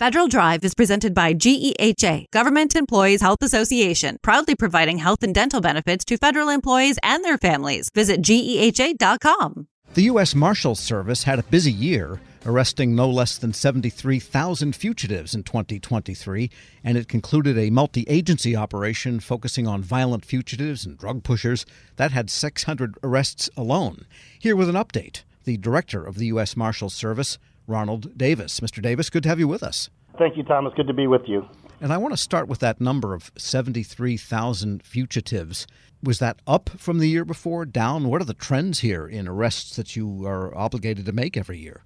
Federal Drive is presented by GEHA, Government Employees Health Association, proudly providing health and dental benefits to federal employees and their families. Visit GEHA.com. The U.S. Marshals Service had a busy year, arresting no less than 73,000 fugitives in 2023, and it concluded a multi agency operation focusing on violent fugitives and drug pushers that had 600 arrests alone. Here with an update, the director of the U.S. Marshals Service, Ronald Davis. Mr. Davis, good to have you with us. Thank you, Thomas. Good to be with you. And I want to start with that number of 73,000 fugitives. Was that up from the year before, down? What are the trends here in arrests that you are obligated to make every year?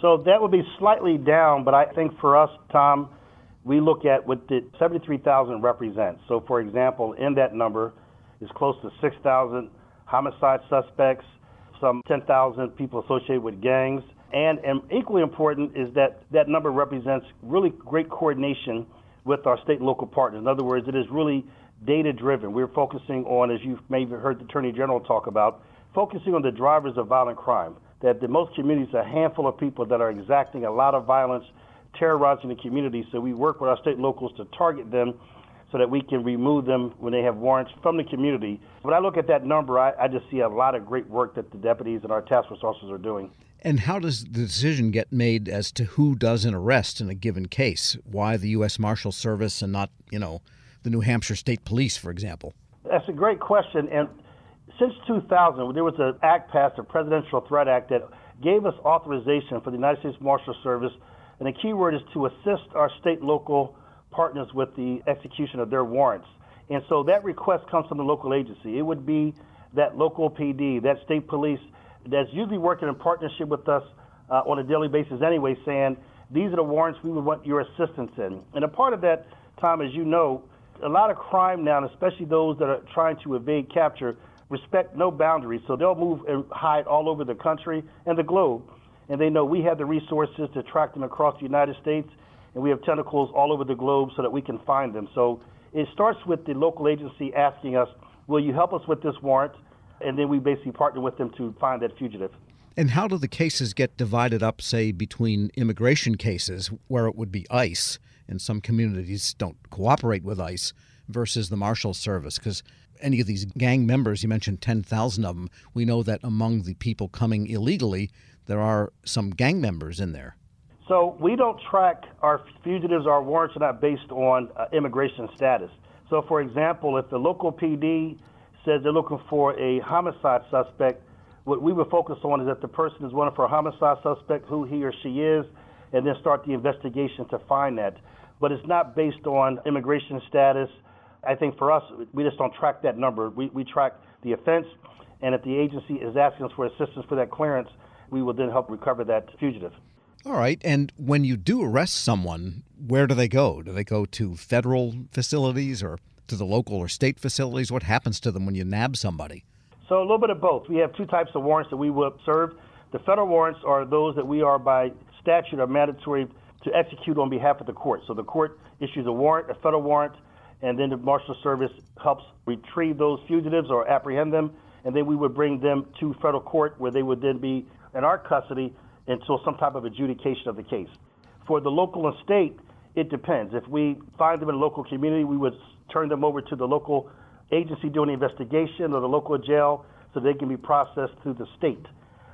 So that would be slightly down, but I think for us, Tom, we look at what the 73,000 represents. So, for example, in that number is close to 6,000 homicide suspects, some 10,000 people associated with gangs, and, and equally important is that that number represents really great coordination with our state and local partners. In other words, it is really data driven. We're focusing on, as you've maybe heard the Attorney General talk about, focusing on the drivers of violent crime. That the most communities, are a handful of people that are exacting a lot of violence, terrorizing the community. So we work with our state and locals to target them so that we can remove them when they have warrants from the community. When I look at that number, I, I just see a lot of great work that the deputies and our task force officers are doing. And how does the decision get made as to who does an arrest in a given case? Why the U.S. Marshal Service and not, you know, the New Hampshire State Police, for example? That's a great question. And since 2000, there was an act passed, a Presidential Threat Act, that gave us authorization for the United States Marshal Service. And the key word is to assist our state and local partners with the execution of their warrants. And so that request comes from the local agency. It would be that local PD, that state police that's usually working in partnership with us uh, on a daily basis anyway, saying, these are the warrants we would want your assistance in. And a part of that, Tom, as you know, a lot of crime now, especially those that are trying to evade capture, respect no boundaries. So they'll move and hide all over the country and the globe. And they know we have the resources to track them across the United States, and we have tentacles all over the globe so that we can find them. So it starts with the local agency asking us, will you help us with this warrant? And then we basically partner with them to find that fugitive. And how do the cases get divided up, say, between immigration cases, where it would be ICE, and some communities don't cooperate with ICE, versus the Marshal Service? Because any of these gang members, you mentioned 10,000 of them, we know that among the people coming illegally, there are some gang members in there. So we don't track our fugitives, our warrants are not based on uh, immigration status. So, for example, if the local PD says they're looking for a homicide suspect. What we would focus on is that the person is wanted for a homicide suspect, who he or she is, and then start the investigation to find that. But it's not based on immigration status. I think for us, we just don't track that number. We, we track the offense, and if the agency is asking us for assistance for that clearance, we will then help recover that fugitive. All right. And when you do arrest someone, where do they go? Do they go to federal facilities or to the local or state facilities? What happens to them when you nab somebody? So, a little bit of both. We have two types of warrants that we will serve. The federal warrants are those that we are by statute are mandatory to execute on behalf of the court. So, the court issues a warrant, a federal warrant, and then the Marshal Service helps retrieve those fugitives or apprehend them, and then we would bring them to federal court where they would then be in our custody until some type of adjudication of the case. For the local and state, it depends. If we find them in a local community, we would turn them over to the local agency doing the investigation or the local jail so they can be processed through the state.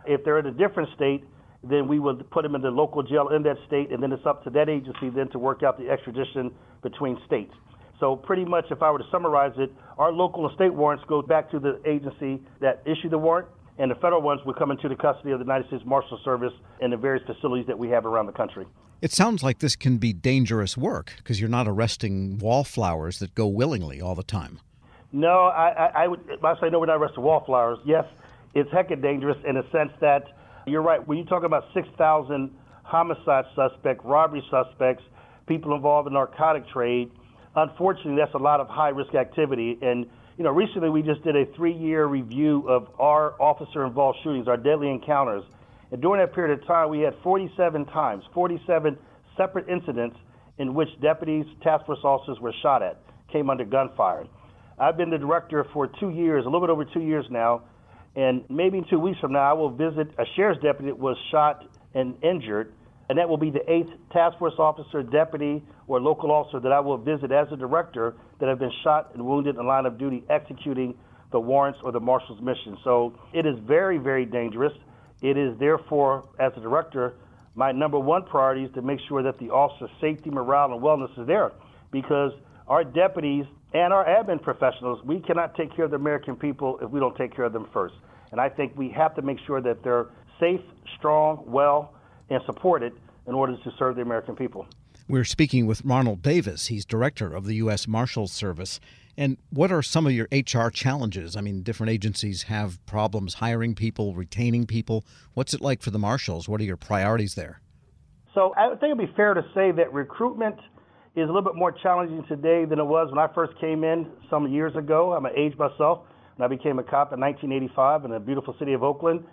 If they're in a different state, then we would put them in the local jail in that state, and then it's up to that agency then to work out the extradition between states. So pretty much, if I were to summarize it, our local and state warrants go back to the agency that issued the warrant, and the federal ones would come into the custody of the United States Marshal Service and the various facilities that we have around the country. It sounds like this can be dangerous work because you're not arresting wallflowers that go willingly all the time. No, I, I, I would. I say no, we're not arresting wallflowers. Yes, it's hecka dangerous in a sense that you're right. When you talk about 6,000 homicide suspects, robbery suspects, people involved in narcotic trade, unfortunately, that's a lot of high risk activity. And you know, recently we just did a three-year review of our officer-involved shootings, our deadly encounters and during that period of time, we had 47 times, 47 separate incidents in which deputies, task force officers were shot at, came under gunfire. I've been the director for two years, a little bit over two years now, and maybe two weeks from now, I will visit a sheriff's deputy that was shot and injured and that will be the eighth task force officer, deputy, or local officer that I will visit as a director that have been shot and wounded in line of duty executing the warrants or the marshal's mission. So it is very, very dangerous. It is therefore, as a director, my number one priority is to make sure that the officer's safety, morale, and wellness is there because our deputies and our admin professionals, we cannot take care of the American people if we don't take care of them first. And I think we have to make sure that they're safe, strong, well, and support it in order to serve the American people. We're speaking with Ronald Davis. He's director of the U.S. Marshals Service. And what are some of your HR challenges? I mean, different agencies have problems hiring people, retaining people. What's it like for the marshals? What are your priorities there? So I think it'd be fair to say that recruitment is a little bit more challenging today than it was when I first came in some years ago. I'm an age myself, and I became a cop in 1985 in the beautiful city of Oakland.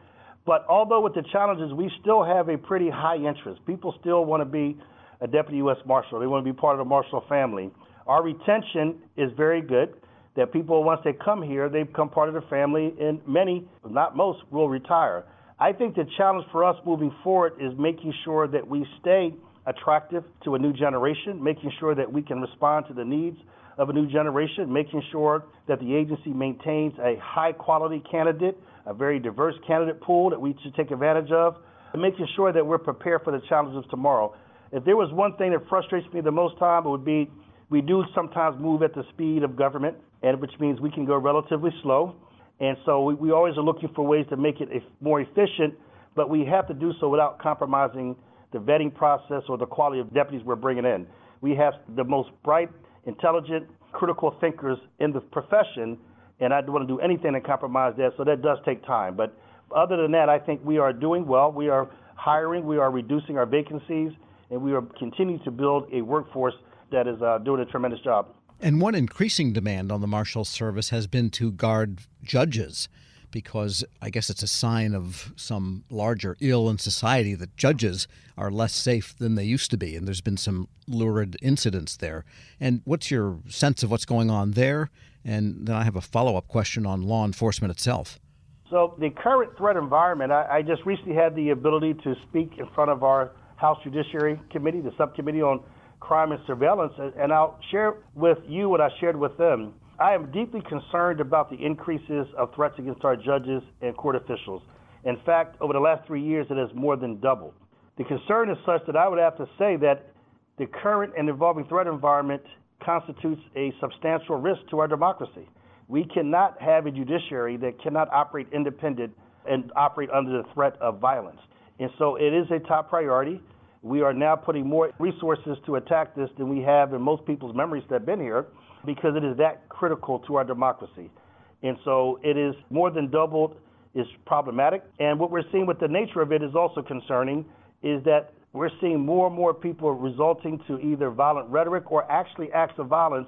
But although with the challenges, we still have a pretty high interest. People still want to be a deputy U.S. Marshal. They want to be part of the Marshal family. Our retention is very good. That people, once they come here, they become part of the family, and many, not most, will retire. I think the challenge for us moving forward is making sure that we stay attractive to a new generation, making sure that we can respond to the needs of a new generation, making sure that the agency maintains a high quality candidate, a very diverse candidate pool that we should take advantage of, making sure that we're prepared for the challenges of tomorrow. If there was one thing that frustrates me the most time, it would be we do sometimes move at the speed of government, and which means we can go relatively slow. And so we, we always are looking for ways to make it more efficient, but we have to do so without compromising the vetting process or the quality of deputies we're bringing in. We have the most bright, intelligent, critical thinkers in the profession, and I don't want to do anything to compromise that, so that does take time. But other than that, I think we are doing well. We are hiring, we are reducing our vacancies, and we are continuing to build a workforce that is uh, doing a tremendous job. And one increasing demand on the Marshal Service has been to guard judges because I guess it's a sign of some larger ill in society that judges are less safe than they used to be. And there's been some lurid incidents there. And what's your sense of what's going on there? And then I have a follow up question on law enforcement itself. So, the current threat environment, I, I just recently had the ability to speak in front of our House Judiciary Committee, the subcommittee on crime and surveillance, and I'll share with you what I shared with them. I am deeply concerned about the increases of threats against our judges and court officials. In fact, over the last three years, it has more than doubled. The concern is such that I would have to say that the current and evolving threat environment constitutes a substantial risk to our democracy. We cannot have a judiciary that cannot operate independent and operate under the threat of violence. And so it is a top priority. We are now putting more resources to attack this than we have in most people's memories that have been here because it is that critical to our democracy. And so it is more than doubled is problematic. And what we're seeing with the nature of it is also concerning is that we're seeing more and more people resulting to either violent rhetoric or actually acts of violence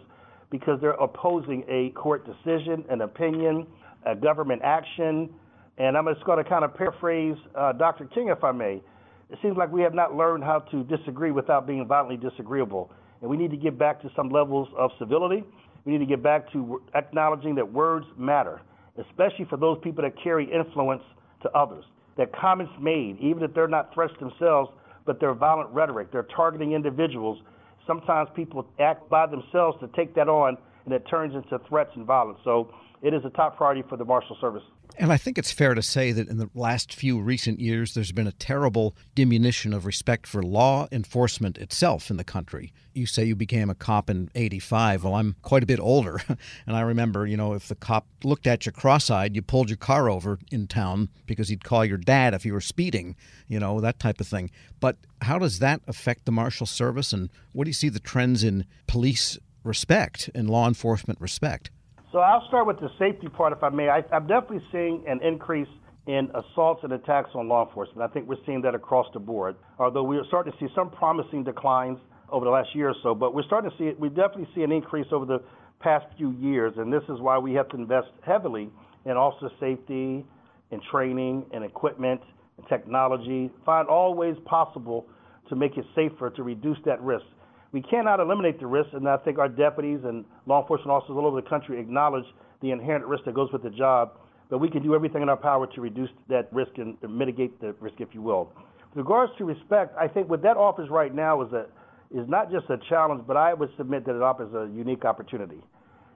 because they're opposing a court decision, an opinion, a government action. And I'm just going to kind of paraphrase uh, Dr. King, if I may it seems like we have not learned how to disagree without being violently disagreeable. And we need to get back to some levels of civility. We need to get back to acknowledging that words matter, especially for those people that carry influence to others. That comments made, even if they're not threats themselves, but they're violent rhetoric, they're targeting individuals. Sometimes people act by themselves to take that on, and it turns into threats and violence. So it is a top priority for the Marshal Service. And I think it's fair to say that in the last few recent years, there's been a terrible diminution of respect for law enforcement itself in the country. You say you became a cop in 85. Well, I'm quite a bit older. And I remember, you know, if the cop looked at you cross eyed, you pulled your car over in town because he'd call your dad if you were speeding, you know, that type of thing. But how does that affect the Marshal Service? And what do you see the trends in police respect and law enforcement respect? So I'll start with the safety part, if I may. I, I'm definitely seeing an increase in assaults and attacks on law enforcement. I think we're seeing that across the board, although we're starting to see some promising declines over the last year or so. But we're starting to see it. We definitely see an increase over the past few years, and this is why we have to invest heavily in officer safety, in training, and equipment, and technology. Find all ways possible to make it safer to reduce that risk. We cannot eliminate the risk, and I think our deputies and law enforcement officers all over the country acknowledge the inherent risk that goes with the job, but we can do everything in our power to reduce that risk and, mitigate the risk, if you will. With regards to respect, I think what that offers right now is a is not just a challenge, but I would submit that it offers a unique opportunity.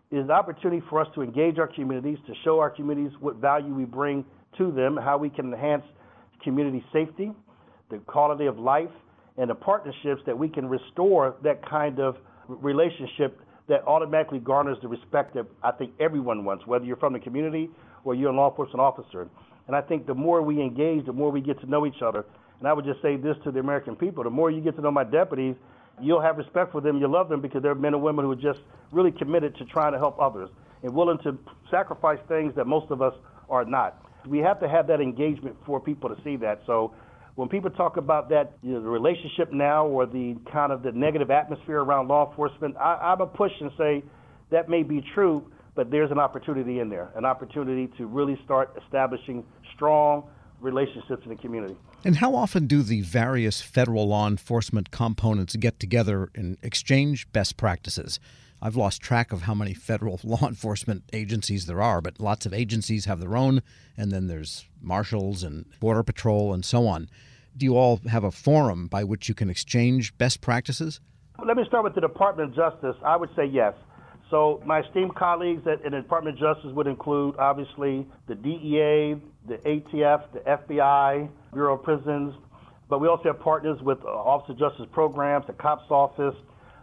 It is an opportunity for us to engage our communities, to show our communities what value we bring to them, how we can enhance community safety, the quality of life, and the partnerships that we can restore that kind of relationship that automatically garners the respect that I think everyone wants, whether you're from the community or you're a law enforcement officer. And I think the more we engage, the more we get to know each other. And I would just say this to the American people the more you get to know my deputies, you'll have respect for them, you'll love them because they're men and women who are just really committed to trying to help others and willing to sacrifice things that most of us are not. We have to have that engagement for people to see that. So when people talk about that, you know, the relationship now or the kind of the negative atmosphere around law enforcement, I, I'm a push and say that may be true, but there's an opportunity in there, an opportunity to really start establishing strong relationships in the community. And how often do the various federal law enforcement components get together and exchange best practices? I've lost track of how many federal law enforcement agencies there are, but lots of agencies have their own, and then there's marshals and border patrol and so on. Do you all have a forum by which you can exchange best practices? Let me start with the Department of Justice. I would say yes. So my esteemed colleagues at, in the Department of Justice would include obviously the DEA, the ATF, the FBI, Bureau of Prisons, but we also have partners with uh, Office of Justice programs, the COPS Office,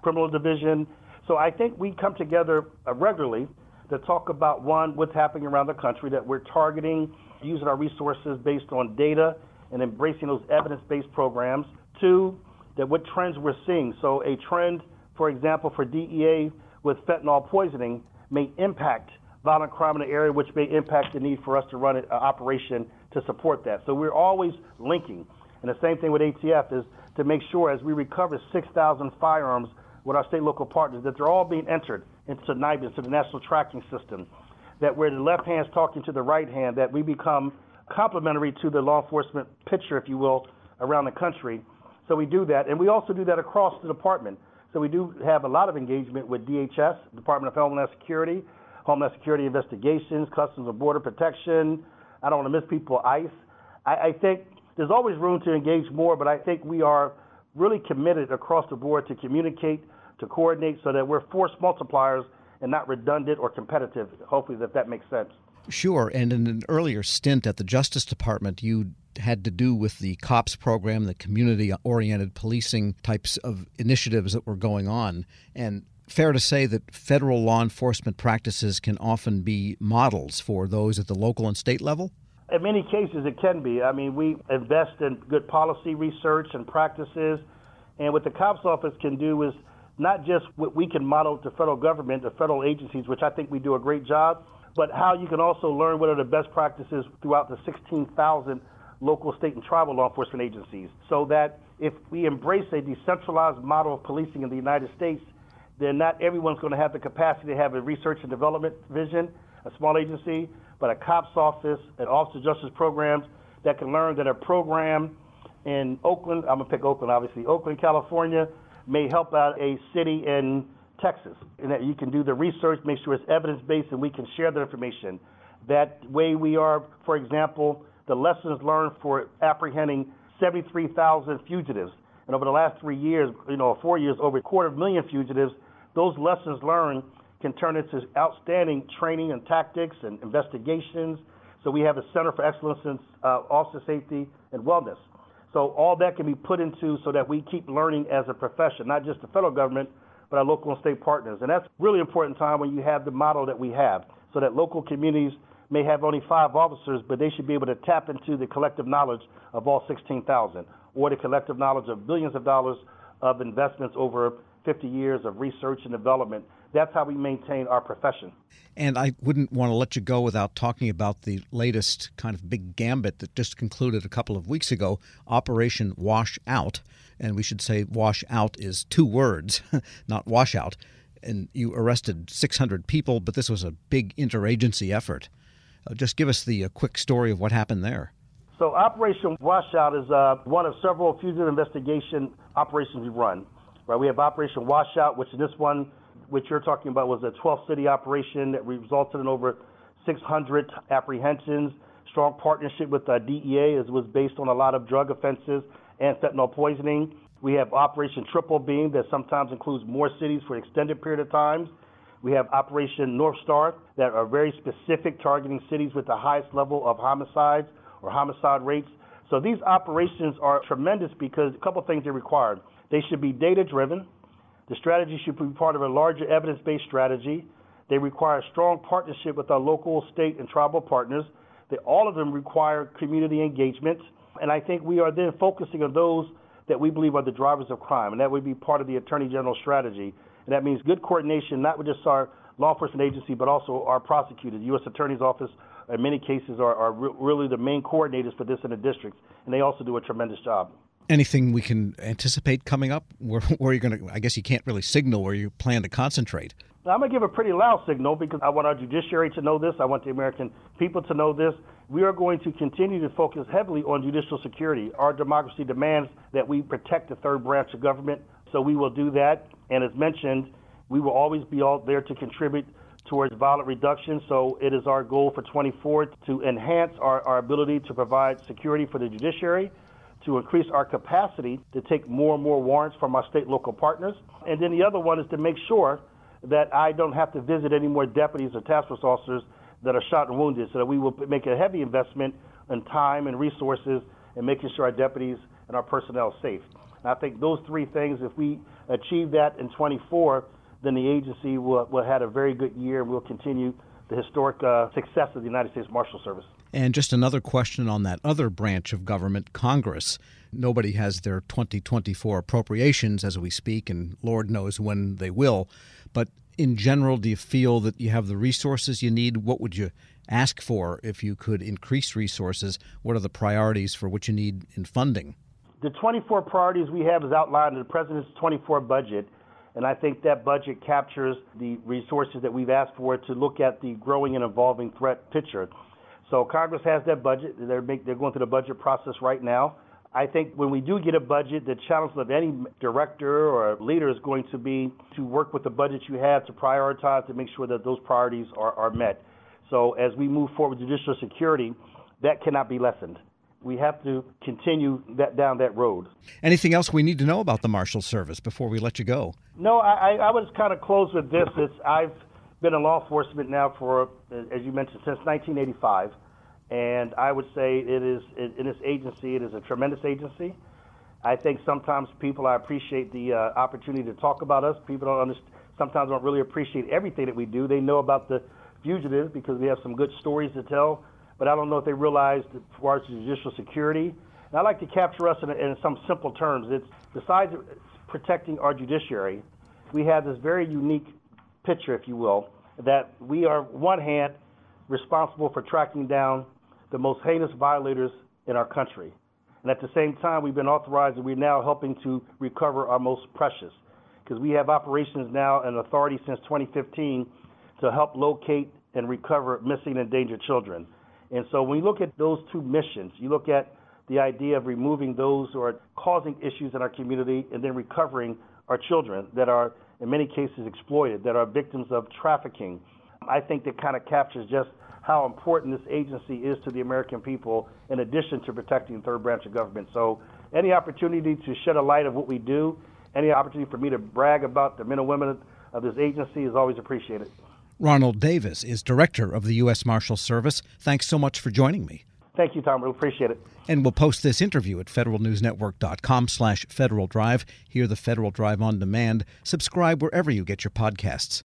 Criminal Division. So I think we come together uh, regularly to talk about one, what's happening around the country, that we're targeting, using our resources based on data and embracing those evidence-based programs. Two, that what trends we're seeing. So a trend, for example, for DEA with fentanyl poisoning may impact violent crime in the area, which may impact the need for us to run an operation to support that. So we're always linking. And the same thing with ATF is to make sure as we recover 6,000 firearms with our state local partners that they're all being entered into NIBIN, to the National Tracking System, that where the left hand's talking to the right hand, that we become complementary to the law enforcement picture, if you will, around the country. So we do that. And we also do that across the department. So we do have a lot of engagement with DHS, Department of Homeland Security, Homeland Security Investigations, Customs and Border Protection. I don't want to miss people, ICE. I, I think there's always room to engage more, but I think we are really committed across the board to communicate, to coordinate, so that we're force multipliers and not redundant or competitive. Hopefully, that that makes sense. Sure. And in an earlier stint at the Justice Department, you had to do with the COPS program, the community oriented policing types of initiatives that were going on. And fair to say that federal law enforcement practices can often be models for those at the local and state level? In many cases, it can be. I mean, we invest in good policy research and practices. And what the COPS office can do is not just what we can model to federal government, the federal agencies, which I think we do a great job, but how you can also learn what are the best practices throughout the 16,000 local, state, and tribal law enforcement agencies. So that if we embrace a decentralized model of policing in the United States, then not everyone's going to have the capacity to have a research and development vision, a small agency, but a COPS office, an Office of Justice programs that can learn that a program in Oakland, I'm going to pick Oakland, obviously, Oakland, California, may help out a city in Texas, and that you can do the research, make sure it's evidence based, and we can share that information. That way, we are, for example, the lessons learned for apprehending 73,000 fugitives. And over the last three years, you know, four years, over a quarter of a million fugitives, those lessons learned can turn into outstanding training and tactics and investigations. So we have a Center for Excellence in uh, Officer Safety and Wellness. So all that can be put into so that we keep learning as a profession, not just the federal government, but our local and state partners. And that's really important time when you have the model that we have, so that local communities may have only five officers, but they should be able to tap into the collective knowledge of all 16,000 or the collective knowledge of billions of dollars of investments over 50 years of research and development. That's how we maintain our profession. And I wouldn't want to let you go without talking about the latest kind of big gambit that just concluded a couple of weeks ago Operation Wash Out. And we should say wash out is two words, not washout. And you arrested 600 people, but this was a big interagency effort. Uh, just give us the uh, quick story of what happened there. So, Operation Washout is uh, one of several fugitive investigation operations we run. Right, we have Operation Washout, which in this one, which you're talking about, was a 12-city operation that resulted in over 600 apprehensions. Strong partnership with uh, the DEA, as was based on a lot of drug offenses and fentanyl poisoning. We have Operation Triple Beam that sometimes includes more cities for an extended period of times. We have Operation North Star that are very specific, targeting cities with the highest level of homicides or homicide rates. So these operations are tremendous because a couple things they require. They should be data driven. The strategy should be part of a larger evidence based strategy. They require a strong partnership with our local, state, and tribal partners. They, all of them require community engagement. And I think we are then focusing on those that we believe are the drivers of crime, and that would be part of the Attorney General strategy. And that means good coordination, not with just our law enforcement agency, but also our prosecutors. The U.S. Attorney's Office, in many cases, are, are re- really the main coordinators for this in the districts, and they also do a tremendous job. Anything we can anticipate coming up? Where, where are going to? I guess you can't really signal where you plan to concentrate. I'm going to give a pretty loud signal because I want our judiciary to know this. I want the American people to know this. We are going to continue to focus heavily on judicial security. Our democracy demands that we protect the third branch of government, so we will do that. And as mentioned, we will always be out there to contribute towards violent reduction. So it is our goal for 24 to enhance our, our ability to provide security for the judiciary, to increase our capacity to take more and more warrants from our state local partners. And then the other one is to make sure that I don't have to visit any more deputies or task force officers that are shot and wounded, so that we will make a heavy investment in time and resources in making sure our deputies and our personnel are safe. And I think those three things, if we achieve that in 24, then the agency will, will have a very good year and we'll continue the historic uh, success of the United States Marshal Service. And just another question on that other branch of government, Congress. Nobody has their 2024 appropriations as we speak, and Lord knows when they will. But in general, do you feel that you have the resources you need? What would you ask for if you could increase resources? What are the priorities for what you need in funding? The 24 priorities we have is outlined in the President's 24 budget, and I think that budget captures the resources that we've asked for to look at the growing and evolving threat picture. So Congress has that budget. They're, make, they're going through the budget process right now. I think when we do get a budget, the challenge of any director or leader is going to be to work with the budget you have to prioritize to make sure that those priorities are, are met. So as we move forward with judicial security, that cannot be lessened. We have to continue that down that road. Anything else we need to know about the Marshal Service before we let you go? No, I, I was kind of close with this. It's, I've been in law enforcement now for, as you mentioned, since 1985. And I would say it is in this agency, it is a tremendous agency. I think sometimes people, I appreciate the uh, opportunity to talk about us. People don't understand, sometimes don't really appreciate everything that we do. They know about the fugitives because we have some good stories to tell, but I don't know if they realize as far as judicial security. And I like to capture us in, in some simple terms. It's besides protecting our judiciary, we have this very unique picture, if you will, that we are, one hand, responsible for tracking down the most heinous violators in our country. And at the same time, we've been authorized and we're now helping to recover our most precious. Because we have operations now and authority since 2015 to help locate and recover missing and endangered children. And so when you look at those two missions, you look at the idea of removing those who are causing issues in our community and then recovering our children that are, in many cases, exploited, that are victims of trafficking. I think that kind of captures just how important this agency is to the American people, in addition to protecting the third branch of government. So, any opportunity to shed a light of what we do, any opportunity for me to brag about the men and women of this agency is always appreciated. Ronald Davis is director of the U.S. Marshal Service. Thanks so much for joining me. Thank you, Tom. We appreciate it. And we'll post this interview at federalnewsnetwork.com slash Federal Drive. Hear the Federal Drive on demand. Subscribe wherever you get your podcasts.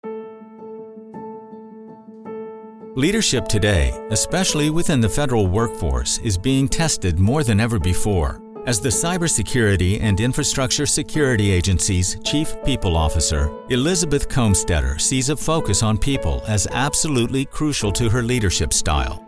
Leadership today, especially within the federal workforce, is being tested more than ever before. As the Cybersecurity and Infrastructure Security Agency's Chief People Officer, Elizabeth Kolmstetter sees a focus on people as absolutely crucial to her leadership style.